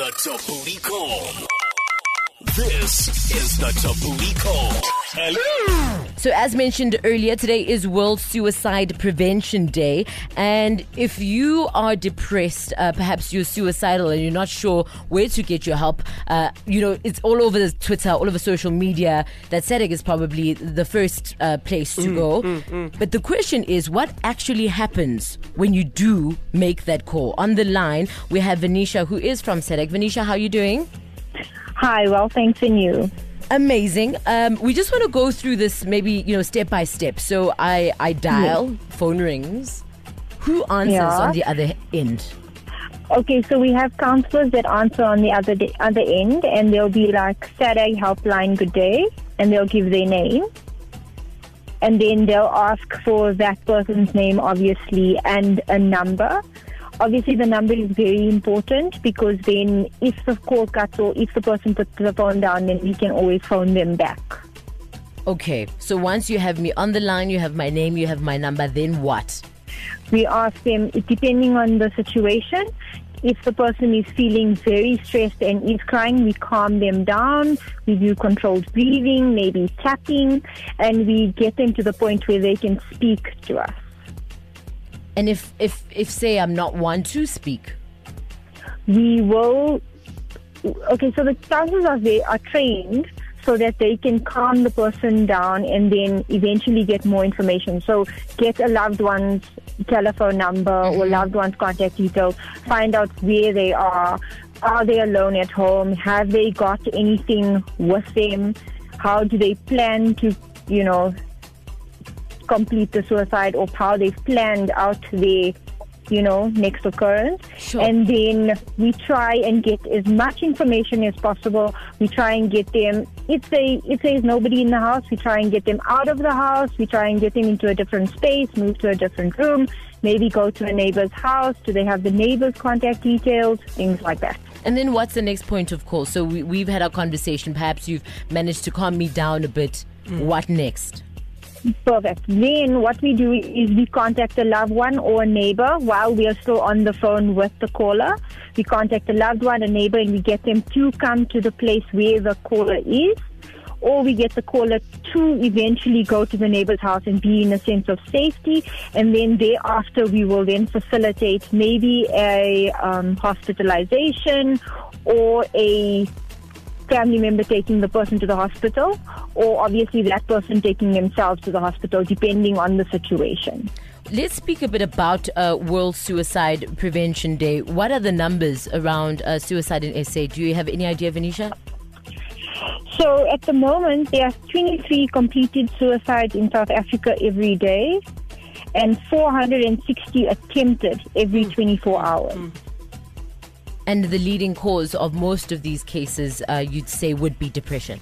The Thabooty Call. This is the Thabooty Call. Hello. So, as mentioned earlier, today is World Suicide Prevention Day. And if you are depressed, uh, perhaps you're suicidal and you're not sure where to get your help, uh, you know, it's all over the Twitter, all over social media that SADAG is probably the first uh, place to go. But the question is, what actually happens when you do make that call? On the line, we have Venetia, who is from SADAG. Venetia, how are you doing? Hi, well, thanks, and you? Amazing. Um, we just want to go through this maybe, you know, step by step. So I, I dial, phone rings. Who answers Yeah. on the other end? Okay, so we have counselors that answer on the other day, other end, and they'll be like SADAG Helpline, good day, and they'll give their name, and then they'll ask for that person's name, obviously, and a number. Obviously, the number is very important because then, if the call cuts or if the person puts the phone down, then we can always phone them back. Okay, so once you have me on the line, you have my name, you have my number, then what? we ask them, depending on the situation, if the person is feeling very stressed and is crying, we calm them down. We do controlled breathing, maybe tapping, and we get them to the point where they can speak to us. And if, if, if say I'm not one to speak, We will. Okay, so the counselors are they are trained so that they can calm the person down and then eventually get more information. So get a loved one's telephone number or mm-hmm. loved one's contact details, find out where they are. Are they alone at home? Have they got anything with them? How do they plan to, you know, complete the suicide or how they've planned out their, you know, next occurrence. Sure. And then we try and get as much information as possible. We try and get them, if they, if there's nobody in the house, we try and get them out of the house. We try and get them into a different space, move to a different room, maybe go to a neighbor's house. Do they have the neighbor's contact details? Things like that. and then what's the next point of call? So we, we've had our conversation. Perhaps you've managed to calm me down a bit. Mm. What next? Perfect. Then what we do is we contact a loved one or a neighbor while we are still on the phone with the caller. We contact a loved one, a neighbor, and we get them to come to the place where the caller is. Or we get the caller to eventually go to the neighbor's house and be in a sense of safety. And then thereafter, we will then facilitate maybe a um, hospitalization or a family member taking the person to the hospital, or obviously that person taking themselves to the hospital, depending on the situation. Let's speak a bit about uh, World Suicide Prevention Day. What are the numbers around uh, suicide in SA? Do you have any idea, Venetia? So at the moment, there are 23 completed suicides in South Africa every day, and 460 attempted every 24 hours. And the leading cause of most of these cases, uh, you'd say, would be depression.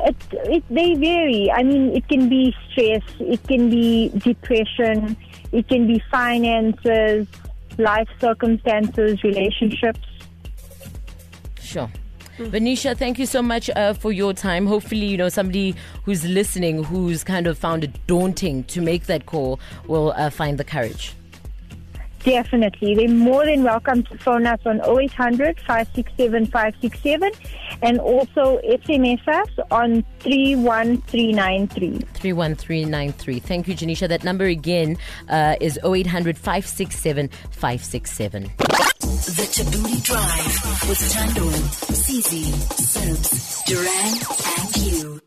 It, it, they vary. I mean, it can be stress, it can be depression, it can be finances, life circumstances, relationships. Sure. Venetia, thank you so much uh, for your time. Hopefully, you know, somebody who's listening who's kind of found it daunting to make that call will uh, find the courage. Definitely. They're more than welcome to phone us on 0800 567 567 and also SMS us on 31393. 31393. Thank you, Janisha. That number again uh, is 0800 567 567. The Thabooty Drive with Thando, CZ, Serbs, Duran,